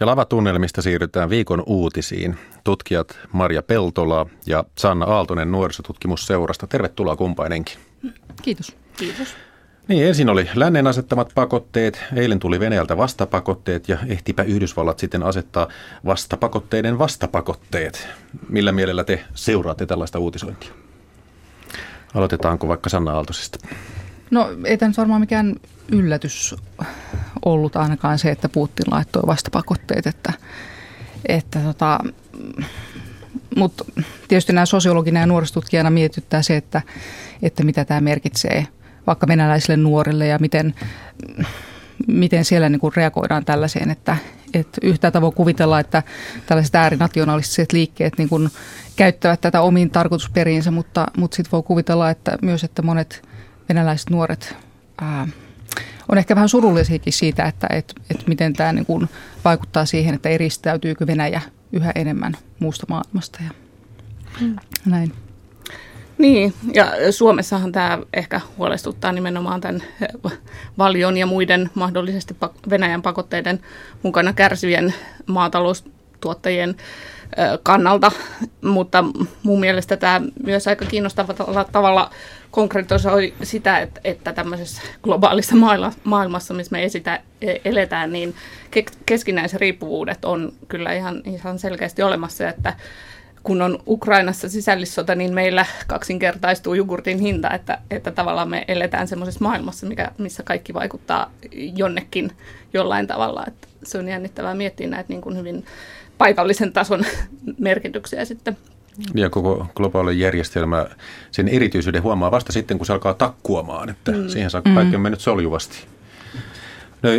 Ja lavatunnelmista siirrytään viikon uutisiin. Tutkijat Marja Peltola ja Sanna Aaltonen nuorisotutkimusseurasta. Tervetuloa kumpainenkin. Kiitos. Kiitos. Niin, ensin oli lännen asettamat pakotteet, eilen tuli Venäjältä vastapakotteet ja ehtipä Yhdysvallat sitten asettaa vastapakotteiden vastapakotteet. Millä mielellä te seuraatte tällaista uutisointia? Aloitetaanko vaikka Sanna Aaltosesta? No ei tämä nyt varmaan mikään yllätys ollut ainakaan se, että Putin laittoi vastapakotteet, että, että tota, mutta tietysti nämä sosiologina ja nuorisotutkijana mietityttää se, että, että mitä tämä merkitsee vaikka venäläisille nuorille ja miten, miten siellä niin reagoidaan tällaiseen, että, että yhtäältä voi kuvitella, että tällaiset äärinationalistiset liikkeet niin käyttävät tätä omiin tarkoitusperiinsä, mutta, mutta sitten voi kuvitella että myös, että monet venäläiset nuoret ää, on ehkä vähän surullisiakin siitä, että, että, että miten tämä niin kuin vaikuttaa siihen, että eristäytyykö Venäjä yhä enemmän muusta maailmasta ja mm. näin. Niin, ja Suomessahan tämä ehkä huolestuttaa nimenomaan tämän valion ja muiden mahdollisesti Venäjän pakotteiden mukana kärsivien maataloustuottajien kannalta, mutta mun mielestä tämä myös aika kiinnostavalla tavalla konkretisoi sitä, että, että tämmöisessä globaalissa maailmassa, missä me esitä, e, eletään, niin keskinäiset riippuvuudet on kyllä ihan, ihan selkeästi olemassa, että kun on Ukrainassa sisällissota, niin meillä kaksinkertaistuu jogurtin hinta, että, että tavallaan me eletään semmoisessa maailmassa, mikä, missä kaikki vaikuttaa jonnekin jollain tavalla. Että se on jännittävää miettiä näitä niin kuin hyvin paikallisen tason merkityksiä sitten. Ja koko globaali järjestelmä, sen erityisyyden huomaa vasta sitten, kun se alkaa takkuamaan, että mm. siihen saakka kaikki on mennyt soljuvasti. No,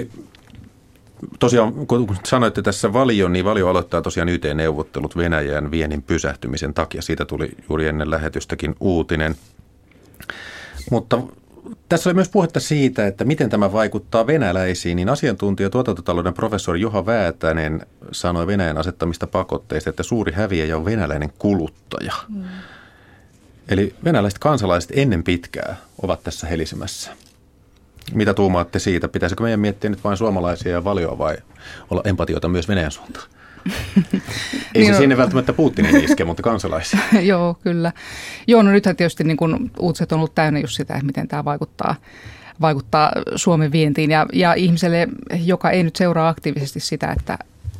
tosiaan, kun sanoitte tässä Valio, niin Valio aloittaa tosiaan YT-neuvottelut Venäjän viennin pysähtymisen takia. Siitä tuli juuri ennen lähetystäkin uutinen. Mutta tässä oli myös puhetta siitä, että miten tämä vaikuttaa venäläisiin, niin asiantuntija tuotantotalouden professori Juha Väätänen sanoi Venäjän asettamista pakotteista, että suuri häviäjä on venäläinen kuluttaja. Mm. Eli venäläiset kansalaiset ennen pitkää ovat tässä helisemässä. Mitä tuumaatte siitä? Pitäisikö meidän miettiä nyt vain suomalaisia ja valioa vai olla empatiota myös Venäjän suuntaan? Ei se sinne välttämättä Putinin iske, mutta kansalaisia. Joo, kyllä. Joo, no nythän tietysti niin kun uutiset on ollut täynnä just sitä, että miten tämä vaikuttaa, vaikuttaa Suomen vientiin. Ja, ja ihmiselle, joka ei nyt seuraa aktiivisesti sitä, että,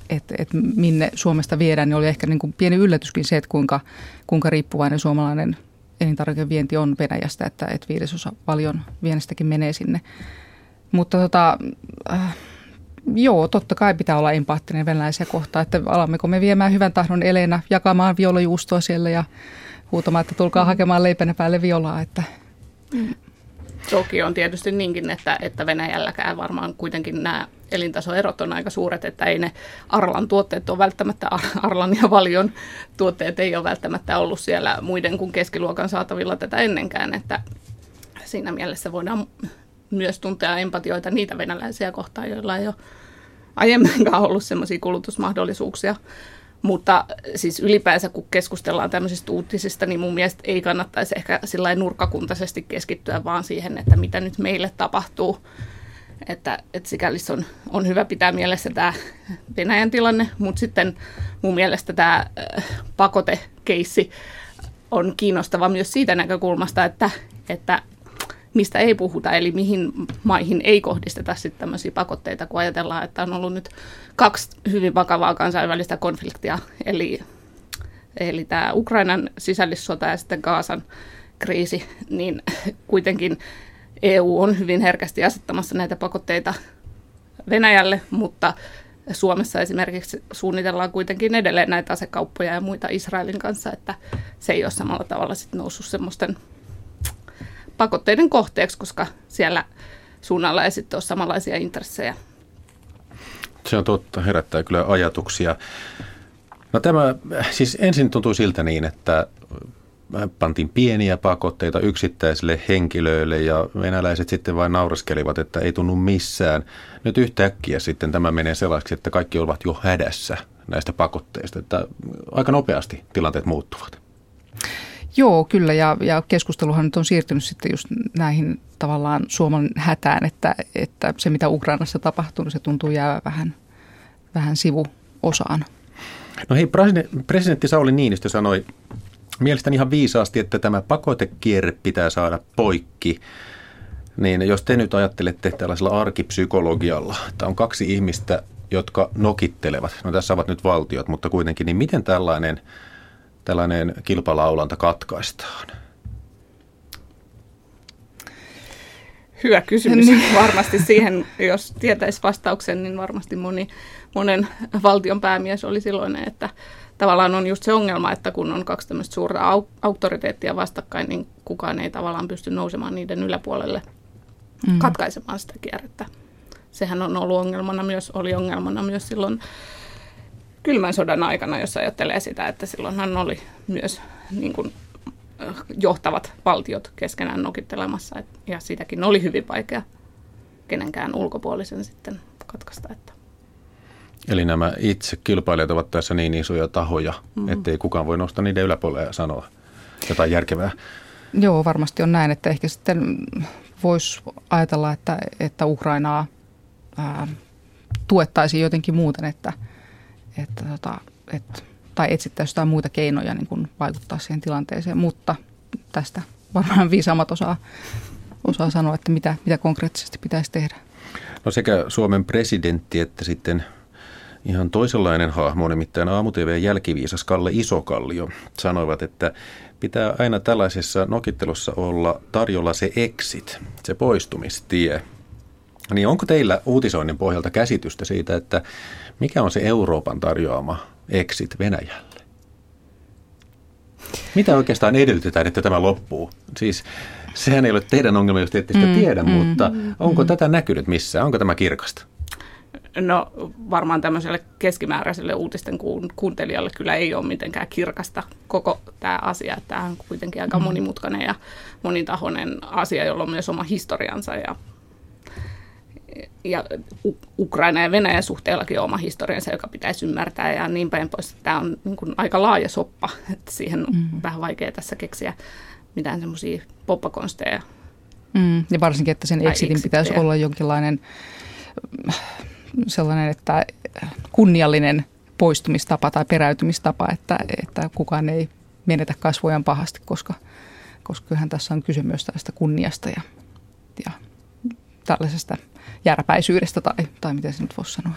että, että minne Suomesta viedään, niin oli ehkä niin kuin pieni yllätyskin se, että kuinka, kuinka riippuvainen suomalainen elintarvikevienti on Venäjästä, että, että viidesosa paljon viennistäkin menee sinne. Mutta tota, äh, joo, totta kai pitää olla empaattinen venäläisiä kohtaan, että alammeko me viemään hyvän tahdon eleenä, jakamaan violajuustoa siellä ja huutamaan, että tulkaa mm. hakemaan leipänä päälle violaa. Että. Mm. Toki on tietysti niinkin, että, että Venäjälläkään varmaan kuitenkin nämä elintasoerot on aika suuret, että ei ne Arlan tuotteet ole välttämättä, Arlan ja Valion tuotteet ei ole välttämättä ollut siellä muiden kuin keskiluokan saatavilla tätä ennenkään, että siinä mielessä voidaan myös tuntea empatioita niitä venäläisiä kohtaan, joilla ei ole aiemminkaan ollut sellaisia kulutusmahdollisuuksia. Mutta siis ylipäänsä, kun keskustellaan tämmöisistä uutisista, niin mun mielestä ei kannattaisi ehkä sillä nurkkakuntaisesti keskittyä vaan siihen, että mitä nyt meille tapahtuu. Että, että sikäli on, on hyvä pitää mielessä tämä Venäjän tilanne, mutta sitten mun mielestä tämä äh, pakotekeissi on kiinnostava myös siitä näkökulmasta, että, että mistä ei puhuta, eli mihin maihin ei kohdisteta sitten tämmöisiä pakotteita, kun ajatellaan, että on ollut nyt kaksi hyvin vakavaa kansainvälistä konfliktia, eli, eli tämä Ukrainan sisällissota ja sitten Gaasan kriisi, niin kuitenkin EU on hyvin herkästi asettamassa näitä pakotteita Venäjälle, mutta Suomessa esimerkiksi suunnitellaan kuitenkin edelleen näitä asekauppoja ja muita Israelin kanssa, että se ei ole samalla tavalla sitten noussut semmoisten pakotteiden kohteeksi, koska siellä suunnalla ei sitten ole samanlaisia intressejä. Se on totta, herättää kyllä ajatuksia. No tämä, siis ensin tuntui siltä niin, että pantiin pieniä pakotteita yksittäisille henkilöille ja venäläiset sitten vain nauraskelivat, että ei tunnu missään. Nyt yhtäkkiä sitten tämä menee sellaiseksi, että kaikki ovat jo hädässä näistä pakotteista, että aika nopeasti tilanteet muuttuvat. Joo, kyllä ja, ja keskusteluhan nyt on siirtynyt sitten just näihin tavallaan Suomen hätään, että, että se mitä Ukrainassa tapahtuu, se tuntuu jäävä vähän, vähän sivuosaan. No hei, presidentti Sauli Niinistö sanoi mielestäni ihan viisaasti, että tämä pakotekierre pitää saada poikki. Niin jos te nyt ajattelette tällaisella arkipsykologialla, että on kaksi ihmistä, jotka nokittelevat, no tässä ovat nyt valtiot, mutta kuitenkin, niin miten tällainen, tällainen kilpalaulanta katkaistaan? Hyvä kysymys. Niin. Varmasti siihen, jos tietäisi vastauksen, niin varmasti moni, monen valtion päämies oli silloin, että tavallaan on just se ongelma, että kun on kaksi tämmöistä suurta auktoriteettia vastakkain, niin kukaan ei tavallaan pysty nousemaan niiden yläpuolelle mm. katkaisemaan sitä kierrettä. Sehän on ollut ongelmana myös, oli ongelmana myös silloin kylmän sodan aikana, jos ajattelee sitä, että silloinhan oli myös niin kuin, johtavat valtiot keskenään nokittelemassa, ja sitäkin oli hyvin vaikea kenenkään ulkopuolisen sitten katkaista. Että. Eli nämä itse kilpailijat ovat tässä niin isoja tahoja, mm. ettei kukaan voi nostaa niiden yläpuolelle ja sanoa jotain järkevää. Joo, varmasti on näin, että ehkä sitten voisi ajatella, että, että Ukrainaa ää, tuettaisiin jotenkin muuten, että, että, tota, että tai etsittäisiin jotain muita keinoja niin kuin vaikuttaa siihen tilanteeseen, mutta tästä varmaan viisaammat osaa, osaa sanoa, että mitä, mitä konkreettisesti pitäisi tehdä. No sekä Suomen presidentti että sitten ihan toisenlainen hahmo, nimittäin aamu-tvn jälkiviisas Kalle Isokallio, sanoivat, että pitää aina tällaisessa nokittelussa olla tarjolla se exit, se poistumistie. Niin onko teillä uutisoinnin pohjalta käsitystä siitä, että mikä on se Euroopan tarjoama exit Venäjälle? Mitä oikeastaan edellytetään, että tämä loppuu? Siis sehän ei ole teidän ongelma, jos te ette sitä mm, tiedä, mm, mutta onko mm. tätä näkynyt missään? Onko tämä kirkasta? No varmaan tämmöiselle keskimääräiselle uutisten kuuntelijalle kyllä ei ole mitenkään kirkasta koko tämä asia. Tämä on kuitenkin aika mm. monimutkainen ja monitahoinen asia, jolla on myös oma historiansa ja ja Ukraina ja Venäjän suhteellakin on oma historiansa, joka pitäisi ymmärtää ja niin päin pois. Tämä on niin kuin aika laaja soppa, että siihen on mm. vähän vaikea tässä keksiä mitään semmoisia poppakonsteja. Mm, ja varsinkin, että sen exitin pitäisi olla jonkinlainen sellainen, että kunniallinen poistumistapa tai peräytymistapa, että, että kukaan ei menetä kasvojaan pahasti, koska, koska kyllähän tässä on kyse myös tästä kunniasta ja, ja tällaisesta järpäisyydestä tai, tai miten se nyt voisi sanoa.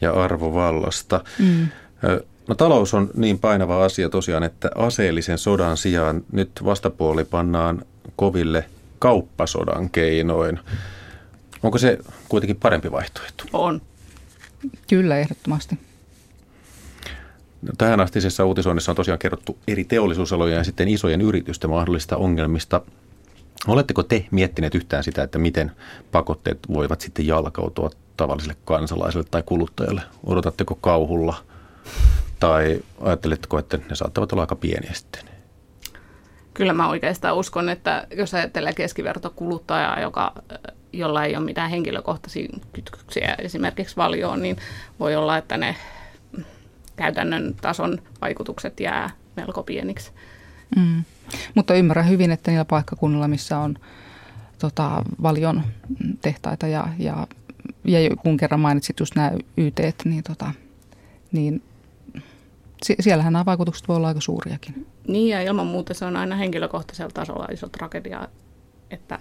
Ja arvovallasta. Mm. No talous on niin painava asia tosiaan, että aseellisen sodan sijaan nyt vastapuoli pannaan koville kauppasodan keinoin. Onko se kuitenkin parempi vaihtoehto? On. Kyllä, ehdottomasti. No, tähän astisessa uutisoinnissa on tosiaan kerrottu eri teollisuusalojen ja sitten isojen yritysten mahdollista ongelmista – Oletteko te miettineet yhtään sitä, että miten pakotteet voivat sitten jalkautua tavalliselle kansalaiselle tai kuluttajalle? Odotatteko kauhulla tai ajatteletteko, että ne saattavat olla aika pieniä sitten? Kyllä mä oikeastaan uskon, että jos ajattelee keskivertokuluttajaa, joka, jolla ei ole mitään henkilökohtaisia kytkyksiä esimerkiksi valioon, niin voi olla, että ne käytännön tason vaikutukset jää melko pieniksi. Mm. Mutta ymmärrän hyvin, että niillä paikkakunnilla, missä on tota, valion tehtaita ja, ja, ja kun kerran mainitsit just nämä YT, niin, tota, niin siellähän nämä vaikutukset voi olla aika suuriakin. Niin ja ilman muuta se on aina henkilökohtaisella tasolla iso tragedia, että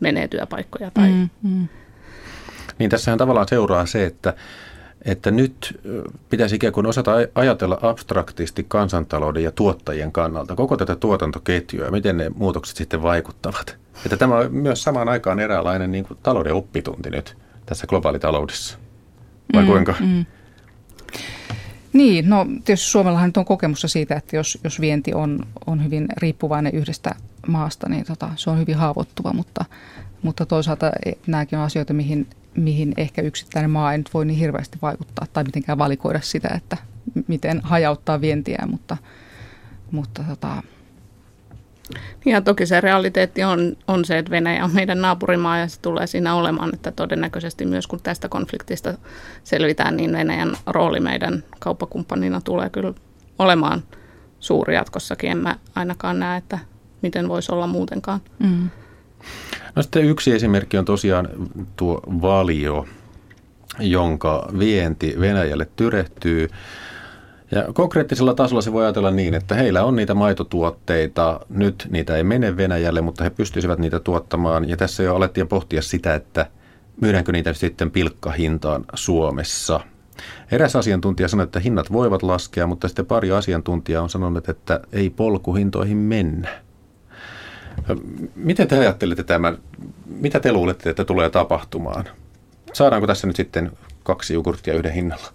menee työpaikkoja tai... Mm, mm. Niin tässähän tavallaan seuraa se, että että nyt pitäisi ikään kuin osata ajatella abstraktisti kansantalouden ja tuottajien kannalta koko tätä tuotantoketjua ja miten ne muutokset sitten vaikuttavat. Että tämä on myös samaan aikaan eräänlainen niin kuin talouden oppitunti nyt tässä globaalitaloudessa. Vai mm, kuinka? Mm. Niin, no tietysti Suomellahan nyt on kokemusta siitä, että jos, jos vienti on, on hyvin riippuvainen yhdestä maasta, niin tota, se on hyvin haavoittuva, mutta, mutta toisaalta e, nämäkin on asioita, mihin mihin ehkä yksittäinen maa ei nyt voi niin hirveästi vaikuttaa tai mitenkään valikoida sitä, että miten hajauttaa vientiä, mutta, mutta tota, ja toki se realiteetti on, on se, että Venäjä on meidän naapurimaa ja se tulee siinä olemaan, että todennäköisesti myös kun tästä konfliktista selvitään, niin Venäjän rooli meidän kauppakumppanina tulee kyllä olemaan suuri jatkossakin. En mä ainakaan näe, että miten voisi olla muutenkaan. Mm. No sitten yksi esimerkki on tosiaan tuo valio. jonka vienti Venäjälle tyrehtyy. Ja konkreettisella tasolla se voi ajatella niin, että heillä on niitä maitotuotteita, nyt niitä ei mene Venäjälle, mutta he pystyisivät niitä tuottamaan. Ja tässä jo alettiin pohtia sitä, että myydäänkö niitä sitten pilkkahintaan Suomessa. Eräs asiantuntija sanoi, että hinnat voivat laskea, mutta sitten pari asiantuntijaa on sanonut, että ei polkuhintoihin mennä. Miten te ajattelette tämän? Mitä te luulette, että tulee tapahtumaan? Saadaanko tässä nyt sitten kaksi jogurttia yhden hinnalla?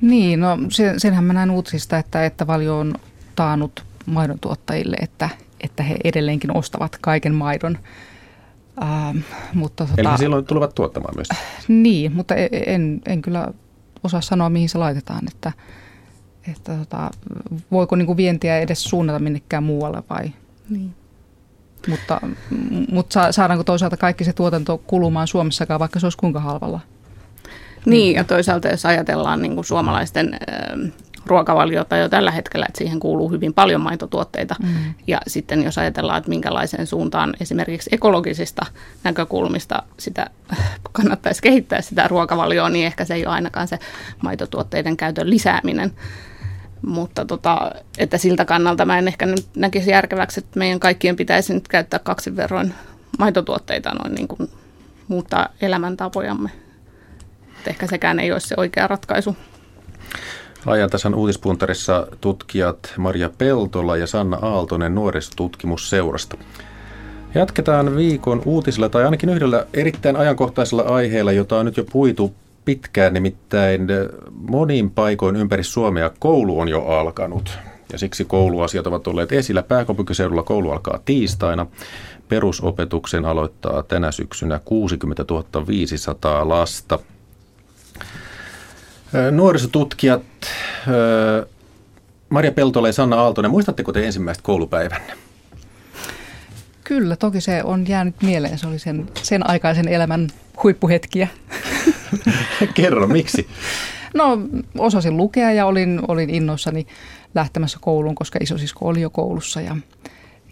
Niin, no sen, senhän mä näen uutisista, että, että valio on taannut maidon tuottajille, että, että he edelleenkin ostavat kaiken maidon. Ähm, mutta tota, Eli he silloin tulevat tuottamaan myös? Niin, mutta e, en, en kyllä osaa sanoa, mihin se laitetaan. Että, että tota, voiko niin kuin vientiä edes suunnata minnekään muualle vai? Niin. Mutta, mutta saadaanko toisaalta kaikki se tuotanto kulumaan Suomessakaan, vaikka se olisi kuinka halvalla? Niin, ja toisaalta jos ajatellaan niin kuin suomalaisten ruokavaliota jo tällä hetkellä, että siihen kuuluu hyvin paljon maitotuotteita. Mm. Ja sitten jos ajatellaan, että minkälaiseen suuntaan esimerkiksi ekologisista näkökulmista sitä kannattaisi kehittää sitä ruokavalioa, niin ehkä se ei ole ainakaan se maitotuotteiden käytön lisääminen. Mutta tota, että siltä kannalta mä en ehkä nyt näkisi järkeväksi, että meidän kaikkien pitäisi nyt käyttää kaksin verroin maitotuotteita noin niin kuin muuttaa elämäntapojamme. Et ehkä sekään ei ole se oikea ratkaisu. Ajantasan uutispuntarissa tutkijat Maria Peltola ja Sanna Aaltonen nuorisotutkimusseurasta. Jatketaan viikon uutisilla tai ainakin yhdellä erittäin ajankohtaisella aiheella, jota on nyt jo puitu pitkään, nimittäin monin paikoin ympäri Suomea koulu on jo alkanut. Ja siksi kouluasiat ovat olleet esillä. Pääkaupunkiseudulla koulu alkaa tiistaina. Perusopetuksen aloittaa tänä syksynä 60 500 lasta. Nuorisotutkijat Maria Peltola ja Sanna Aaltonen, muistatteko te ensimmäistä koulupäivänne? Kyllä, toki se on jäänyt mieleen. Se oli sen, sen aikaisen elämän huippuhetkiä. Kerro, miksi? No osasin lukea ja olin, olin innoissani lähtemässä kouluun, koska isosisko oli jo koulussa. Ja,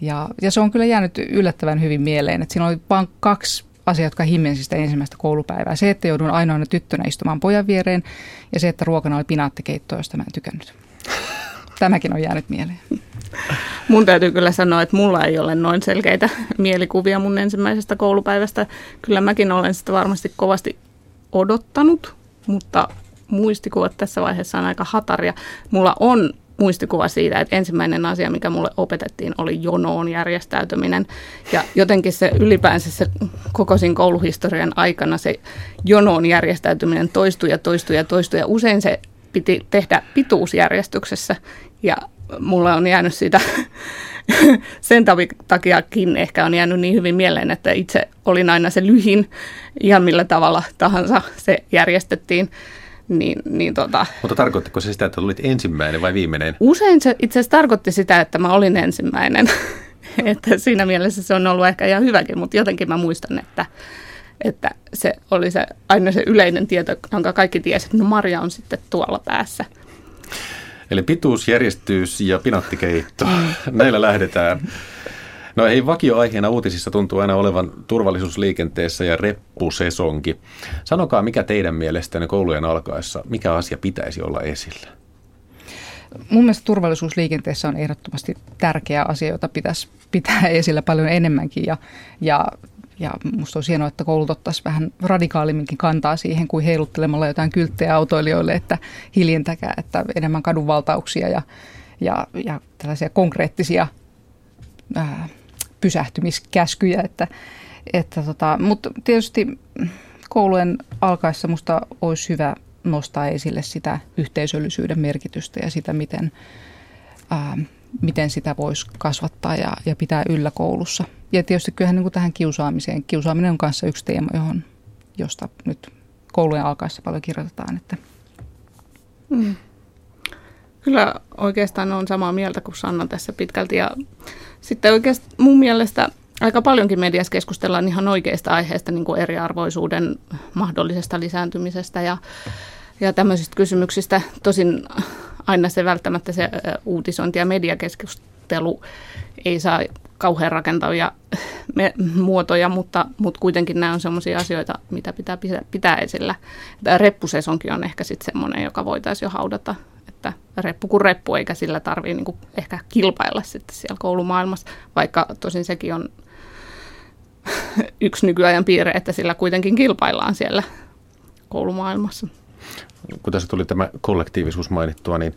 ja, ja se on kyllä jäänyt yllättävän hyvin mieleen. Että siinä oli vain kaksi asiaa, jotka himmensi sitä ensimmäistä koulupäivää. Se, että joudun ainoana tyttönä istumaan pojan viereen ja se, että ruokana oli pinaattikeitto, josta mä en tykännyt. Tämäkin on jäänyt mieleen. Mun täytyy kyllä sanoa, että mulla ei ole noin selkeitä mielikuvia mun ensimmäisestä koulupäivästä. Kyllä mäkin olen sitä varmasti kovasti odottanut, mutta muistikuvat tässä vaiheessa on aika hataria. Mulla on muistikuva siitä, että ensimmäinen asia, mikä mulle opetettiin, oli jonoon järjestäytyminen. Ja jotenkin se ylipäänsä se koko siinä kouluhistorian aikana se jonoon järjestäytyminen toistui ja toistui ja toistui. Ja usein se piti tehdä pituusjärjestyksessä. Ja mulla on jäänyt siitä sen takiakin ehkä on jäänyt niin hyvin mieleen, että itse olin aina se lyhin, ihan millä tavalla tahansa se järjestettiin. Niin, niin tota, Mutta tarkoittiko se sitä, että olit ensimmäinen vai viimeinen? Usein se itse asiassa tarkoitti sitä, että mä olin ensimmäinen. että siinä mielessä se on ollut ehkä ihan hyväkin, mutta jotenkin mä muistan, että, että se oli se, aina se yleinen tieto, jonka kaikki tiesi, että no Maria on sitten tuolla päässä. Eli pituusjärjestys ja pinattikeitto, mm. näillä lähdetään. No ei vakioaiheena uutisissa tuntuu aina olevan turvallisuusliikenteessä ja reppusesonki. Sanokaa, mikä teidän mielestänne koulujen alkaessa, mikä asia pitäisi olla esillä? Mun mielestä turvallisuusliikenteessä on ehdottomasti tärkeä asia, jota pitäisi pitää esillä paljon enemmänkin ja, ja ja musta olisi hienoa, että koulut ottaisi vähän radikaalimminkin kantaa siihen, kuin heiluttelemalla jotain kylttejä autoilijoille, että hiljentäkää, että enemmän kadunvaltauksia ja, ja, ja tällaisia konkreettisia ää, pysähtymiskäskyjä. Että, että tota, mutta tietysti koulujen alkaessa musta olisi hyvä nostaa esille sitä yhteisöllisyyden merkitystä ja sitä, miten, ää, miten sitä voisi kasvattaa ja, ja pitää yllä koulussa. Ja tietysti kyllähän niin kuin tähän kiusaamiseen. Kiusaaminen on kanssa yksi teema, johon, josta nyt koulujen alkaessa paljon kirjoitetaan. Että. Mm. Kyllä oikeastaan on samaa mieltä kuin Sanna tässä pitkälti. Ja sitten oikeastaan mun mielestä aika paljonkin mediassa keskustellaan ihan oikeista aiheista, niin kuin eriarvoisuuden mahdollisesta lisääntymisestä ja, ja tämmöisistä kysymyksistä. Tosin aina se välttämättä se uutisointi ja mediakeskustelu ei saa kauhean rakentavia me, muotoja, mutta, mutta kuitenkin nämä on sellaisia asioita, mitä pitää pitää esillä. Tämä reppusesonkin on ehkä sitten semmoinen, joka voitaisiin jo haudata, että reppu kuin reppu, eikä sillä tarvitse niin ehkä kilpailla sitten siellä koulumaailmassa, vaikka tosin sekin on yksi nykyajan piirre, että sillä kuitenkin kilpaillaan siellä koulumaailmassa. Kun tässä tuli tämä kollektiivisuus mainittua, niin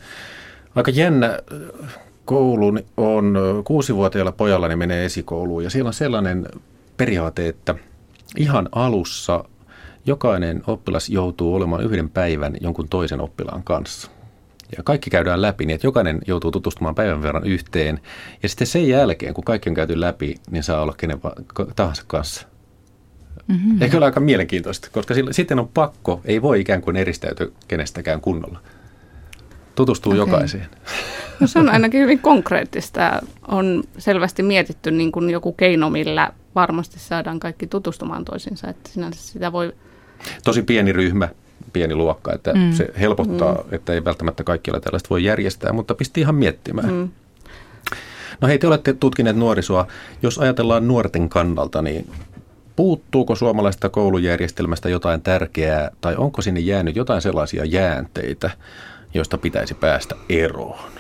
aika jännä koulu on kuusivuotiaalla pojalla niin menee esikouluun ja siellä on sellainen periaate, että ihan alussa jokainen oppilas joutuu olemaan yhden päivän jonkun toisen oppilaan kanssa. Ja kaikki käydään läpi niin, että jokainen joutuu tutustumaan päivän verran yhteen. Ja sitten sen jälkeen, kun kaikki on käyty läpi, niin saa olla kenen tahansa kanssa. Mm-hmm. Eikö ole aika mielenkiintoista, koska sitten on pakko, ei voi ikään kuin eristäytyä kenestäkään kunnolla. Tutustuu okay. jokaiseen. No se on ainakin hyvin konkreettista. On selvästi mietitty niin kuin joku keino, millä varmasti saadaan kaikki tutustumaan toisiinsa. Että sinänsä sitä voi... Tosi pieni ryhmä, pieni luokka, että mm. se helpottaa, mm. että ei välttämättä kaikkialla tällaista voi järjestää, mutta pisti ihan miettimään. Mm. No hei, te olette tutkineet nuorisoa. Jos ajatellaan nuorten kannalta, niin puuttuuko suomalaista koulujärjestelmästä jotain tärkeää tai onko sinne jäänyt jotain sellaisia jäänteitä, joista pitäisi päästä eroon?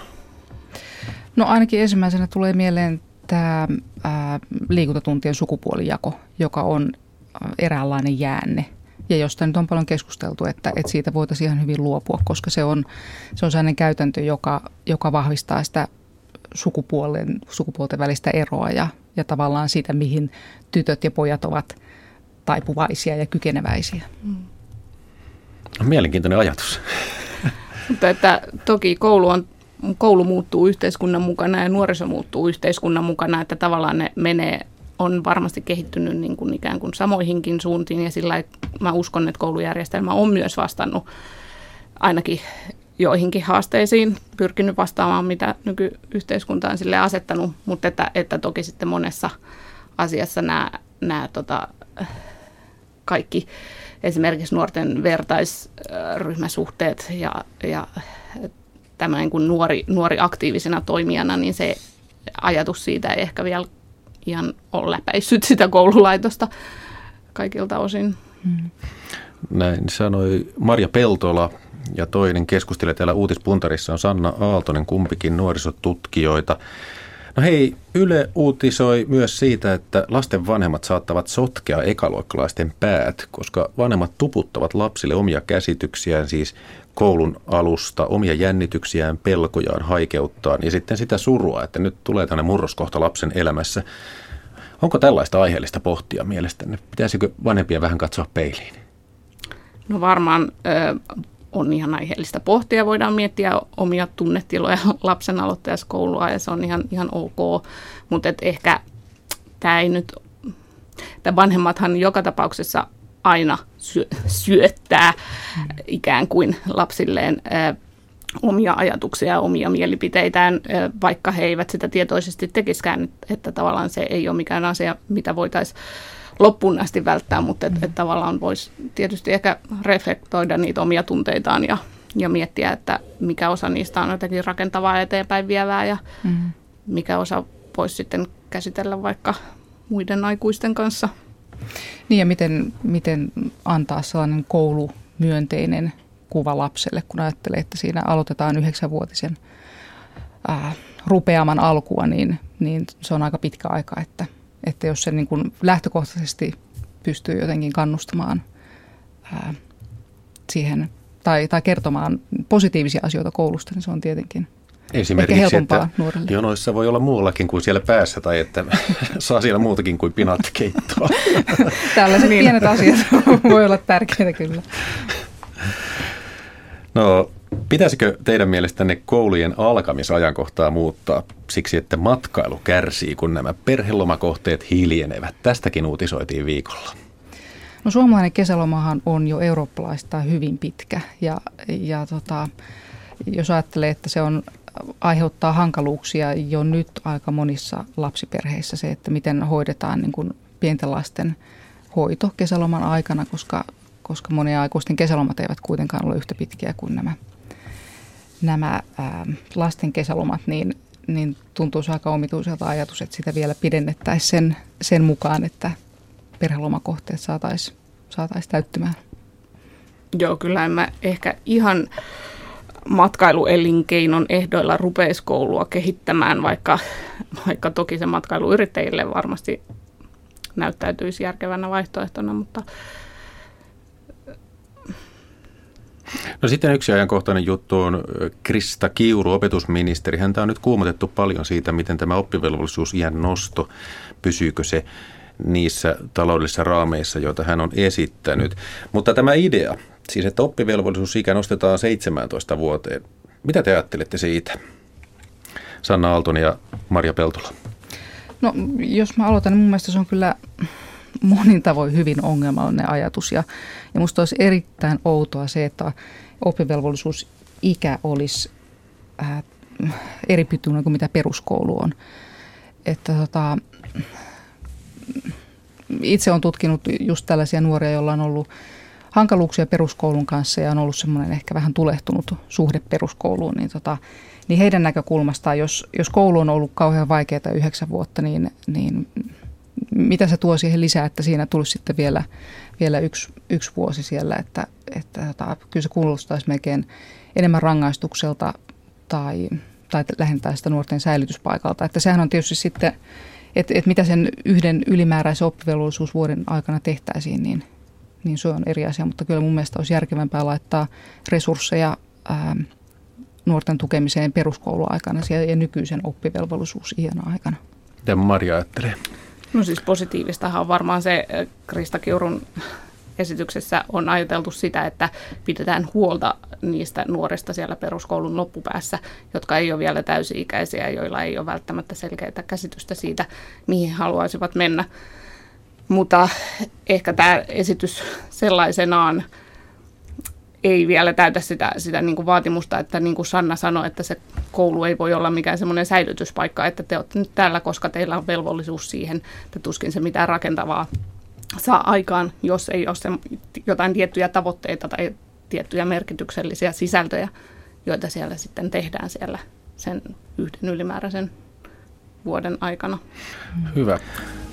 No ainakin ensimmäisenä tulee mieleen tämä ää, liikuntatuntien sukupuolijako, joka on eräänlainen jäänne ja josta nyt on paljon keskusteltu, että, että siitä voitaisiin ihan hyvin luopua, koska se on, se on sellainen käytäntö, joka, joka vahvistaa sitä sukupuolen, sukupuolten välistä eroa ja, ja tavallaan siitä, mihin tytöt ja pojat ovat taipuvaisia ja kykeneväisiä. Mm. Mielenkiintoinen ajatus. Mutta että toki koulu, on, koulu muuttuu yhteiskunnan mukana ja nuoriso muuttuu yhteiskunnan mukana, että tavallaan ne menee, on varmasti kehittynyt niin kuin ikään kuin samoihinkin suuntiin ja sillä mä uskon, että koulujärjestelmä on myös vastannut ainakin joihinkin haasteisiin, pyrkinyt vastaamaan, mitä nykyyhteiskunta on sille asettanut, mutta että, että toki sitten monessa asiassa nämä, nämä tota, kaikki esimerkiksi nuorten vertaisryhmäsuhteet ja, ja tämä niin kuin nuori, nuori aktiivisena toimijana, niin se ajatus siitä ei ehkä vielä ihan ole läpäissyt sitä koululaitosta kaikilta osin. Hmm. Näin sanoi Marja Peltola ja toinen keskustelija täällä Uutispuntarissa on Sanna Aaltonen, kumpikin nuorisotutkijoita. No hei, Yle uutisoi myös siitä, että lasten vanhemmat saattavat sotkea ekaluokkalaisten päät, koska vanhemmat tuputtavat lapsille omia käsityksiään, siis koulun alusta, omia jännityksiään, pelkojaan, haikeuttaan ja sitten sitä surua, että nyt tulee tänne murroskohta lapsen elämässä. Onko tällaista aiheellista pohtia mielestäni? Pitäisikö vanhempia vähän katsoa peiliin? No varmaan on ihan aiheellista pohtia. Voidaan miettiä omia tunnetiloja lapsen aloittajassa koulua ja se on ihan, ihan ok. Mutta ehkä tämä ei nyt, tämä vanhemmathan joka tapauksessa aina syö, syöttää ikään kuin lapsilleen omia ajatuksia ja omia mielipiteitään, ä, vaikka he eivät sitä tietoisesti tekiskään, että, että tavallaan se ei ole mikään asia, mitä voitaisiin loppuun asti välttää, mutta että et tavallaan voisi tietysti ehkä reflektoida niitä omia tunteitaan ja, ja miettiä, että mikä osa niistä on jotenkin rakentavaa eteenpäin vievää ja mm. mikä osa voisi sitten käsitellä vaikka muiden aikuisten kanssa. Niin ja miten, miten antaa sellainen koulumyönteinen kuva lapselle, kun ajattelee, että siinä aloitetaan yhdeksänvuotisen ää, rupeaman alkua, niin, niin se on aika pitkä aika, että – että jos se niin kuin lähtökohtaisesti pystyy jotenkin kannustamaan ää, siihen tai, tai kertomaan positiivisia asioita koulusta, niin se on tietenkin Esimerkiksi, että nuorelle. jonoissa voi olla muuallakin kuin siellä päässä tai että saa siellä muutakin kuin pinaattikeittoa. Tällaiset niin. pienet asiat voi olla tärkeitä kyllä. No Pitäisikö teidän mielestänne koulujen alkamisajankohtaa muuttaa siksi, että matkailu kärsii, kun nämä perhelomakohteet hiljenevät? Tästäkin uutisoitiin viikolla. No suomalainen kesälomahan on jo eurooppalaista hyvin pitkä ja, ja tota, jos ajattelee, että se on aiheuttaa hankaluuksia jo nyt aika monissa lapsiperheissä se, että miten hoidetaan niin kuin pienten lasten hoito kesäloman aikana, koska, koska monia aikuisten kesälomat eivät kuitenkaan ole yhtä pitkiä kuin nämä nämä ää, lasten kesälomat, niin, niin tuntuisi aika omituiselta ajatus, että sitä vielä pidennettäisiin sen, sen mukaan, että perhelomakohteet saataisiin saatais täyttymään. Joo, kyllä en mä ehkä ihan matkailuelinkeinon ehdoilla rupeisi koulua kehittämään, vaikka, vaikka toki se matkailuyrittäjille varmasti näyttäytyisi järkevänä vaihtoehtona, mutta No sitten yksi ajankohtainen juttu on Krista Kiuru, opetusministeri. Häntä on nyt kuumotettu paljon siitä, miten tämä oppivelvollisuusiän nosto, pysyykö se niissä taloudellisissa raameissa, joita hän on esittänyt. Mutta tämä idea, siis että oppivelvollisuusikä nostetaan 17 vuoteen, mitä te ajattelette siitä? Sanna Aalton ja Maria Peltola. No jos mä aloitan, niin mun mielestä se on kyllä monin tavoin hyvin ongelmallinen ajatus. Ja, ja musta olisi erittäin outoa se, että oppivelvollisuusikä olisi äh, eri pituinen kuin mitä peruskoulu on. Että tota, itse olen tutkinut just tällaisia nuoria, joilla on ollut hankaluuksia peruskoulun kanssa ja on ollut semmoinen ehkä vähän tulehtunut suhde peruskouluun, niin, tota, niin heidän näkökulmastaan, jos, jos koulu on ollut kauhean vaikeaa yhdeksän vuotta, niin, niin mitä se tuo siihen lisää, että siinä tulisi sitten vielä, vielä yksi, yksi vuosi siellä, että, että tota, kyllä se kuulostaisi melkein enemmän rangaistukselta tai, tai lähentää sitä nuorten säilytyspaikalta. Että sehän on tietysti sitten, että, että mitä sen yhden ylimääräisen oppivelvollisuusvuoden aikana tehtäisiin, niin, niin se on eri asia, mutta kyllä mun mielestä olisi järkevämpää laittaa resursseja ää, nuorten tukemiseen peruskouluaikana ja nykyisen oppivelvollisuusiän aikana. Mitä Maria ajattelee? No siis positiivistahan on varmaan se, äh, Krista Kiurun esityksessä on ajateltu sitä, että pidetään huolta niistä nuorista siellä peruskoulun loppupäässä, jotka ei ole vielä täysi-ikäisiä, joilla ei ole välttämättä selkeää käsitystä siitä, mihin haluaisivat mennä. Mutta ehkä tämä esitys sellaisenaan ei vielä täytä sitä, sitä niin kuin vaatimusta, että niin kuin Sanna sanoi, että se koulu ei voi olla mikään semmoinen säilytyspaikka, että te olette nyt täällä, koska teillä on velvollisuus siihen, että tuskin se mitään rakentavaa saa aikaan, jos ei ole se, jotain tiettyjä tavoitteita tai tiettyjä merkityksellisiä sisältöjä, joita siellä sitten tehdään siellä sen yhden ylimääräisen vuoden aikana. Hyvä.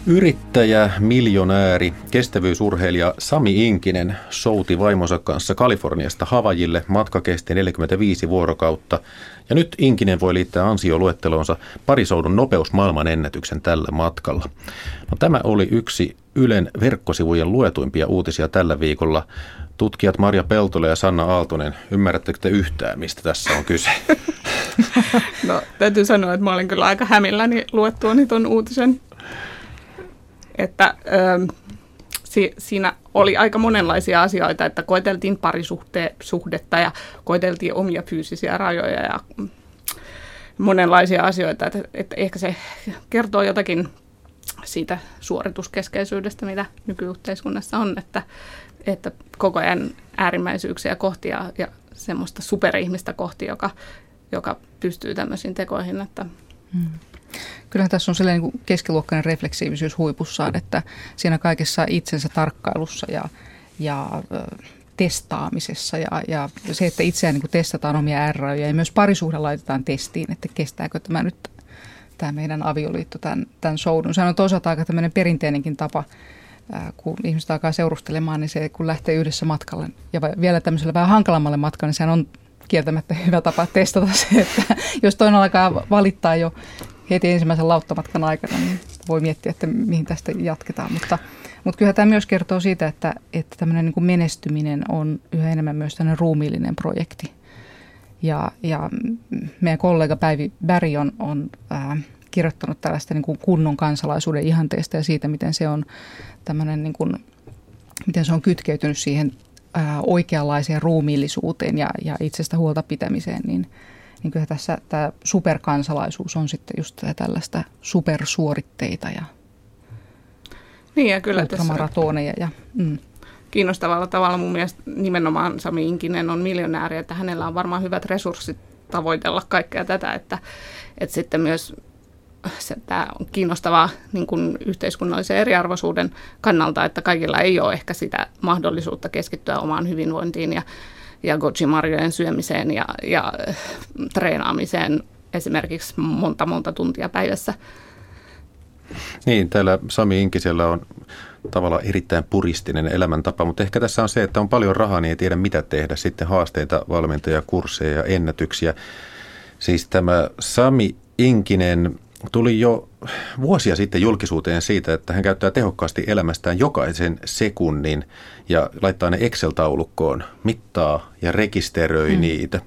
Yrittäjä, miljonääri, kestävyysurheilija Sami Inkinen souti vaimonsa kanssa Kaliforniasta Havajille. Matka kesti 45 vuorokautta ja nyt Inkinen voi liittää ansioluettelonsa parisoudun nopeusmaailman ennätyksen tällä matkalla. No, tämä oli yksi Ylen verkkosivujen luetuimpia uutisia tällä viikolla. Tutkijat Maria Peltola ja Sanna Aaltonen, ymmärrättekö te yhtään, mistä tässä on kyse? No täytyy sanoa, että mä olin kyllä aika hämilläni luettuani tuon uutisen että ö, si, siinä oli aika monenlaisia asioita, että koeteltiin parisuhdetta ja koeteltiin omia fyysisiä rajoja ja monenlaisia asioita, että, että ehkä se kertoo jotakin siitä suorituskeskeisyydestä, mitä nykyyhteiskunnassa on, että, että koko ajan äärimmäisyyksiä kohti ja, ja semmoista superihmistä kohti, joka, joka pystyy tämmöisiin tekoihin. Että. Hmm. Kyllähän tässä on sellainen niin keskiluokkainen refleksiivisyys huipussaan, että siinä kaikessa itsensä tarkkailussa ja, ja testaamisessa ja, ja se, että itseään niin testataan omia R-rajoja ja myös parisuhde laitetaan testiin, että kestääkö tämä nyt tämä meidän avioliitto tämän, tämän soudun. Se on toisaalta aika tämmöinen perinteinenkin tapa, kun ihmiset alkaa seurustelemaan, niin se kun lähtee yhdessä matkalle ja vielä tämmöiselle vähän hankalammalle matkalle, niin sehän on kieltämättä hyvä tapa testata se, että jos toinen alkaa valittaa jo heti ensimmäisen lauttamatkan aikana, niin voi miettiä, että mihin tästä jatketaan. Mutta, mutta kyllä tämä myös kertoo siitä, että, että tämmöinen niin kuin menestyminen on yhä enemmän myös tämmöinen ruumiillinen projekti. Ja, ja meidän kollega Päivi Berg on, on ää, kirjoittanut tällaista niin kuin kunnon kansalaisuuden ihanteesta ja siitä, miten se on tämmöinen niin kuin, miten se on kytkeytynyt siihen ää, oikeanlaiseen ruumiillisuuteen ja, ja itsestä huolta pitämiseen, niin – niin kyllä tässä tämä superkansalaisuus on sitten just tällaista supersuoritteita ja niin ja kyllä ultramaratoneja. Ja, mm. Kiinnostavalla tavalla mun mielestä nimenomaan Sami Inkinen on miljonääri, että hänellä on varmaan hyvät resurssit tavoitella kaikkea tätä, että, että sitten myös se, tämä on kiinnostavaa niin kuin yhteiskunnallisen eriarvoisuuden kannalta, että kaikilla ei ole ehkä sitä mahdollisuutta keskittyä omaan hyvinvointiin ja ja goji-marjojen syömiseen ja, ja treenaamiseen esimerkiksi monta monta tuntia päivässä. Niin, täällä Sami Inkisellä on tavallaan erittäin puristinen elämäntapa, mutta ehkä tässä on se, että on paljon rahaa, niin ei tiedä mitä tehdä. Sitten haasteita, valmentajia, kursseja ja ennätyksiä. Siis tämä Sami Inkinen tuli jo vuosia sitten julkisuuteen siitä, että hän käyttää tehokkaasti elämästään jokaisen sekunnin ja laittaa ne Excel-taulukkoon, mittaa ja rekisteröi mm. niitä.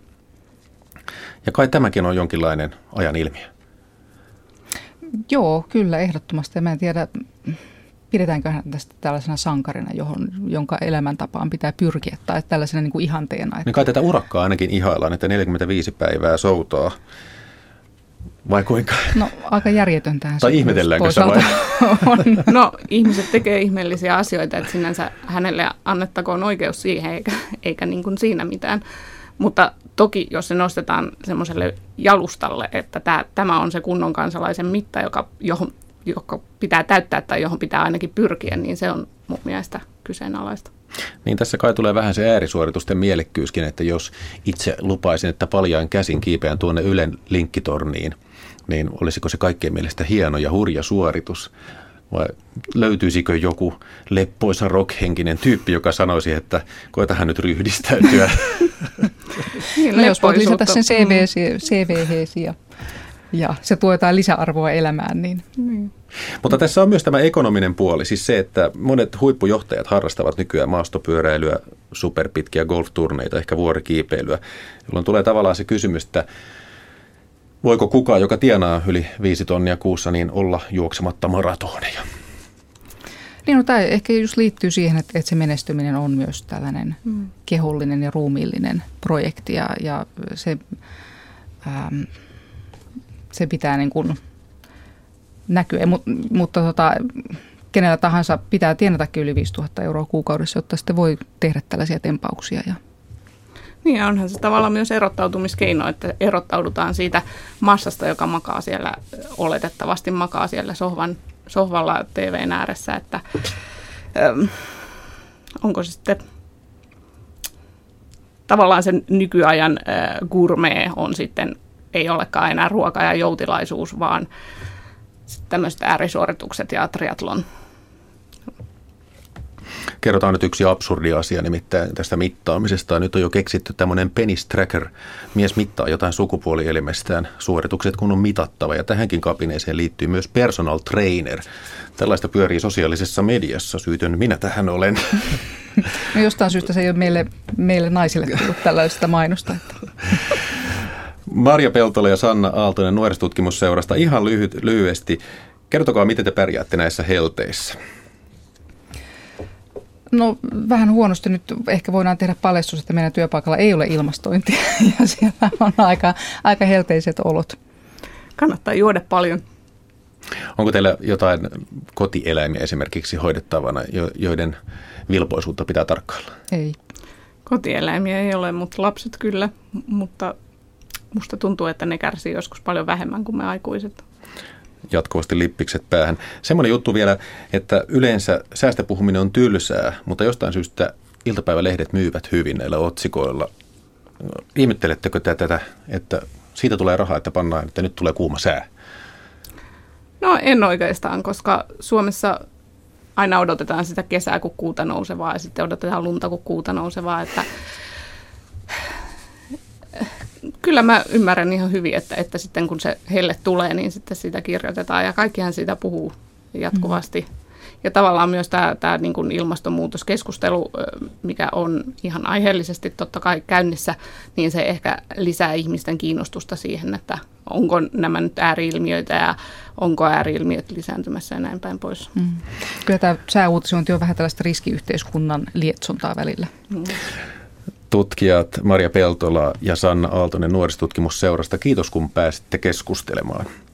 Ja kai tämäkin on jonkinlainen ajan ilmiö. Joo, kyllä ehdottomasti. Mä en tiedä, pidetäänkö hän tästä tällaisena sankarina, johon, jonka elämäntapaan pitää pyrkiä, tai tällaisena niin kuin ihanteena. Että... Niin kai tätä urakkaa ainakin ihaillaan, että 45 päivää soutaa. Vai kuinka? No aika järjetöntähän Tai ihmetelläänkö se vai? on. No ihmiset tekee ihmeellisiä asioita, että sinänsä hänelle annettakoon oikeus siihen, eikä, eikä niin kuin siinä mitään. Mutta toki jos se nostetaan semmoiselle jalustalle, että tämä, tämä on se kunnon kansalaisen mitta, joka, johon, joka pitää täyttää tai johon pitää ainakin pyrkiä, niin se on mun mielestä kyseenalaista. Niin tässä kai tulee vähän se äärisuoritusten mielekkyyskin, että jos itse lupaisin, että paljain käsin kiipeän tuonne Ylen linkkitorniin, niin olisiko se kaikkien mielestä hieno ja hurja suoritus? Vai löytyisikö joku leppoisa rockhenkinen tyyppi, joka sanoisi, että koetahan nyt ryhdistäytyä? niin, no, jos voit lisätä sen CV, CV ja, ja se tuo jotain lisäarvoa elämään, niin... niin. Mutta tässä on myös tämä ekonominen puoli, siis se, että monet huippujohtajat harrastavat nykyään maastopyöräilyä, superpitkiä golfturneita, ehkä vuorikiipeilyä, jolloin tulee tavallaan se kysymys, että voiko kukaan, joka tienaa yli viisi tonnia kuussa, niin olla juoksematta maratoneja? Niin, no, tämä ehkä just liittyy siihen, että, että se menestyminen on myös tällainen mm. kehollinen ja ruumiillinen projekti ja, ja se, ähm, se pitää niin kuin näkyä, Mut, mutta tota, kenellä tahansa pitää tienatakin yli 5000 euroa kuukaudessa, jotta sitten voi tehdä tällaisia tempauksia ja niin onhan se tavallaan myös erottautumiskeino, että erottaudutaan siitä massasta, joka makaa siellä, oletettavasti makaa siellä sohvan, sohvalla TVn ääressä, että ähm, onko se sitten tavallaan sen nykyajan äh, gourmet on sitten, ei olekaan enää ruoka ja joutilaisuus, vaan tämmöiset äärisuoritukset ja triatlon Kerrotaan nyt yksi absurdi asia nimittäin tästä mittaamisesta. Nyt on jo keksitty tämmöinen penis tracker. Mies mittaa jotain sukupuolielimestään suoritukset, kun on mitattava. Ja tähänkin kapineeseen liittyy myös personal trainer. Tällaista pyörii sosiaalisessa mediassa. Syytön minä tähän olen. No jostain syystä se ei ole meille, meille naisille tullut tällaista mainosta. Marja Peltola ja Sanna Aaltonen nuorisotutkimusseurasta. Ihan lyhyt, lyhyesti. Kertokaa, miten te pärjäätte näissä helteissä. No vähän huonosti nyt ehkä voidaan tehdä paljastus, että meidän työpaikalla ei ole ilmastointia ja siellä on aika, aika helteiset olot. Kannattaa juoda paljon. Onko teillä jotain kotieläimiä esimerkiksi hoidettavana, joiden vilpoisuutta pitää tarkkailla? Ei. Kotieläimiä ei ole, mutta lapset kyllä, mutta musta tuntuu, että ne kärsii joskus paljon vähemmän kuin me aikuiset jatkuvasti lippikset päähän. Semmoinen juttu vielä, että yleensä säästöpuhuminen on tylsää, mutta jostain syystä iltapäivälehdet myyvät hyvin näillä otsikoilla. Ihmettelettekö tätä, että siitä tulee rahaa, että pannaan, että nyt tulee kuuma sää? No en oikeastaan, koska Suomessa aina odotetaan sitä kesää, kun kuuta nousevaa ja sitten odotetaan lunta, kun kuuta nousevaa. Että kyllä mä ymmärrän ihan hyvin, että, että sitten kun se helle tulee, niin sitten sitä kirjoitetaan ja kaikkihan siitä puhuu jatkuvasti. Mm. Ja tavallaan myös tämä, tämä niin kuin ilmastonmuutoskeskustelu, mikä on ihan aiheellisesti totta kai käynnissä, niin se ehkä lisää ihmisten kiinnostusta siihen, että onko nämä nyt ääriilmiöitä ja onko ääriilmiöt lisääntymässä ja näin päin pois. Mm. Kyllä tämä sääuutisointi on vähän tällaista riskiyhteiskunnan lietsontaa välillä. Mm tutkijat Maria Peltola ja Sanna Aaltonen nuorisotutkimusseurasta. Kiitos kun pääsitte keskustelemaan.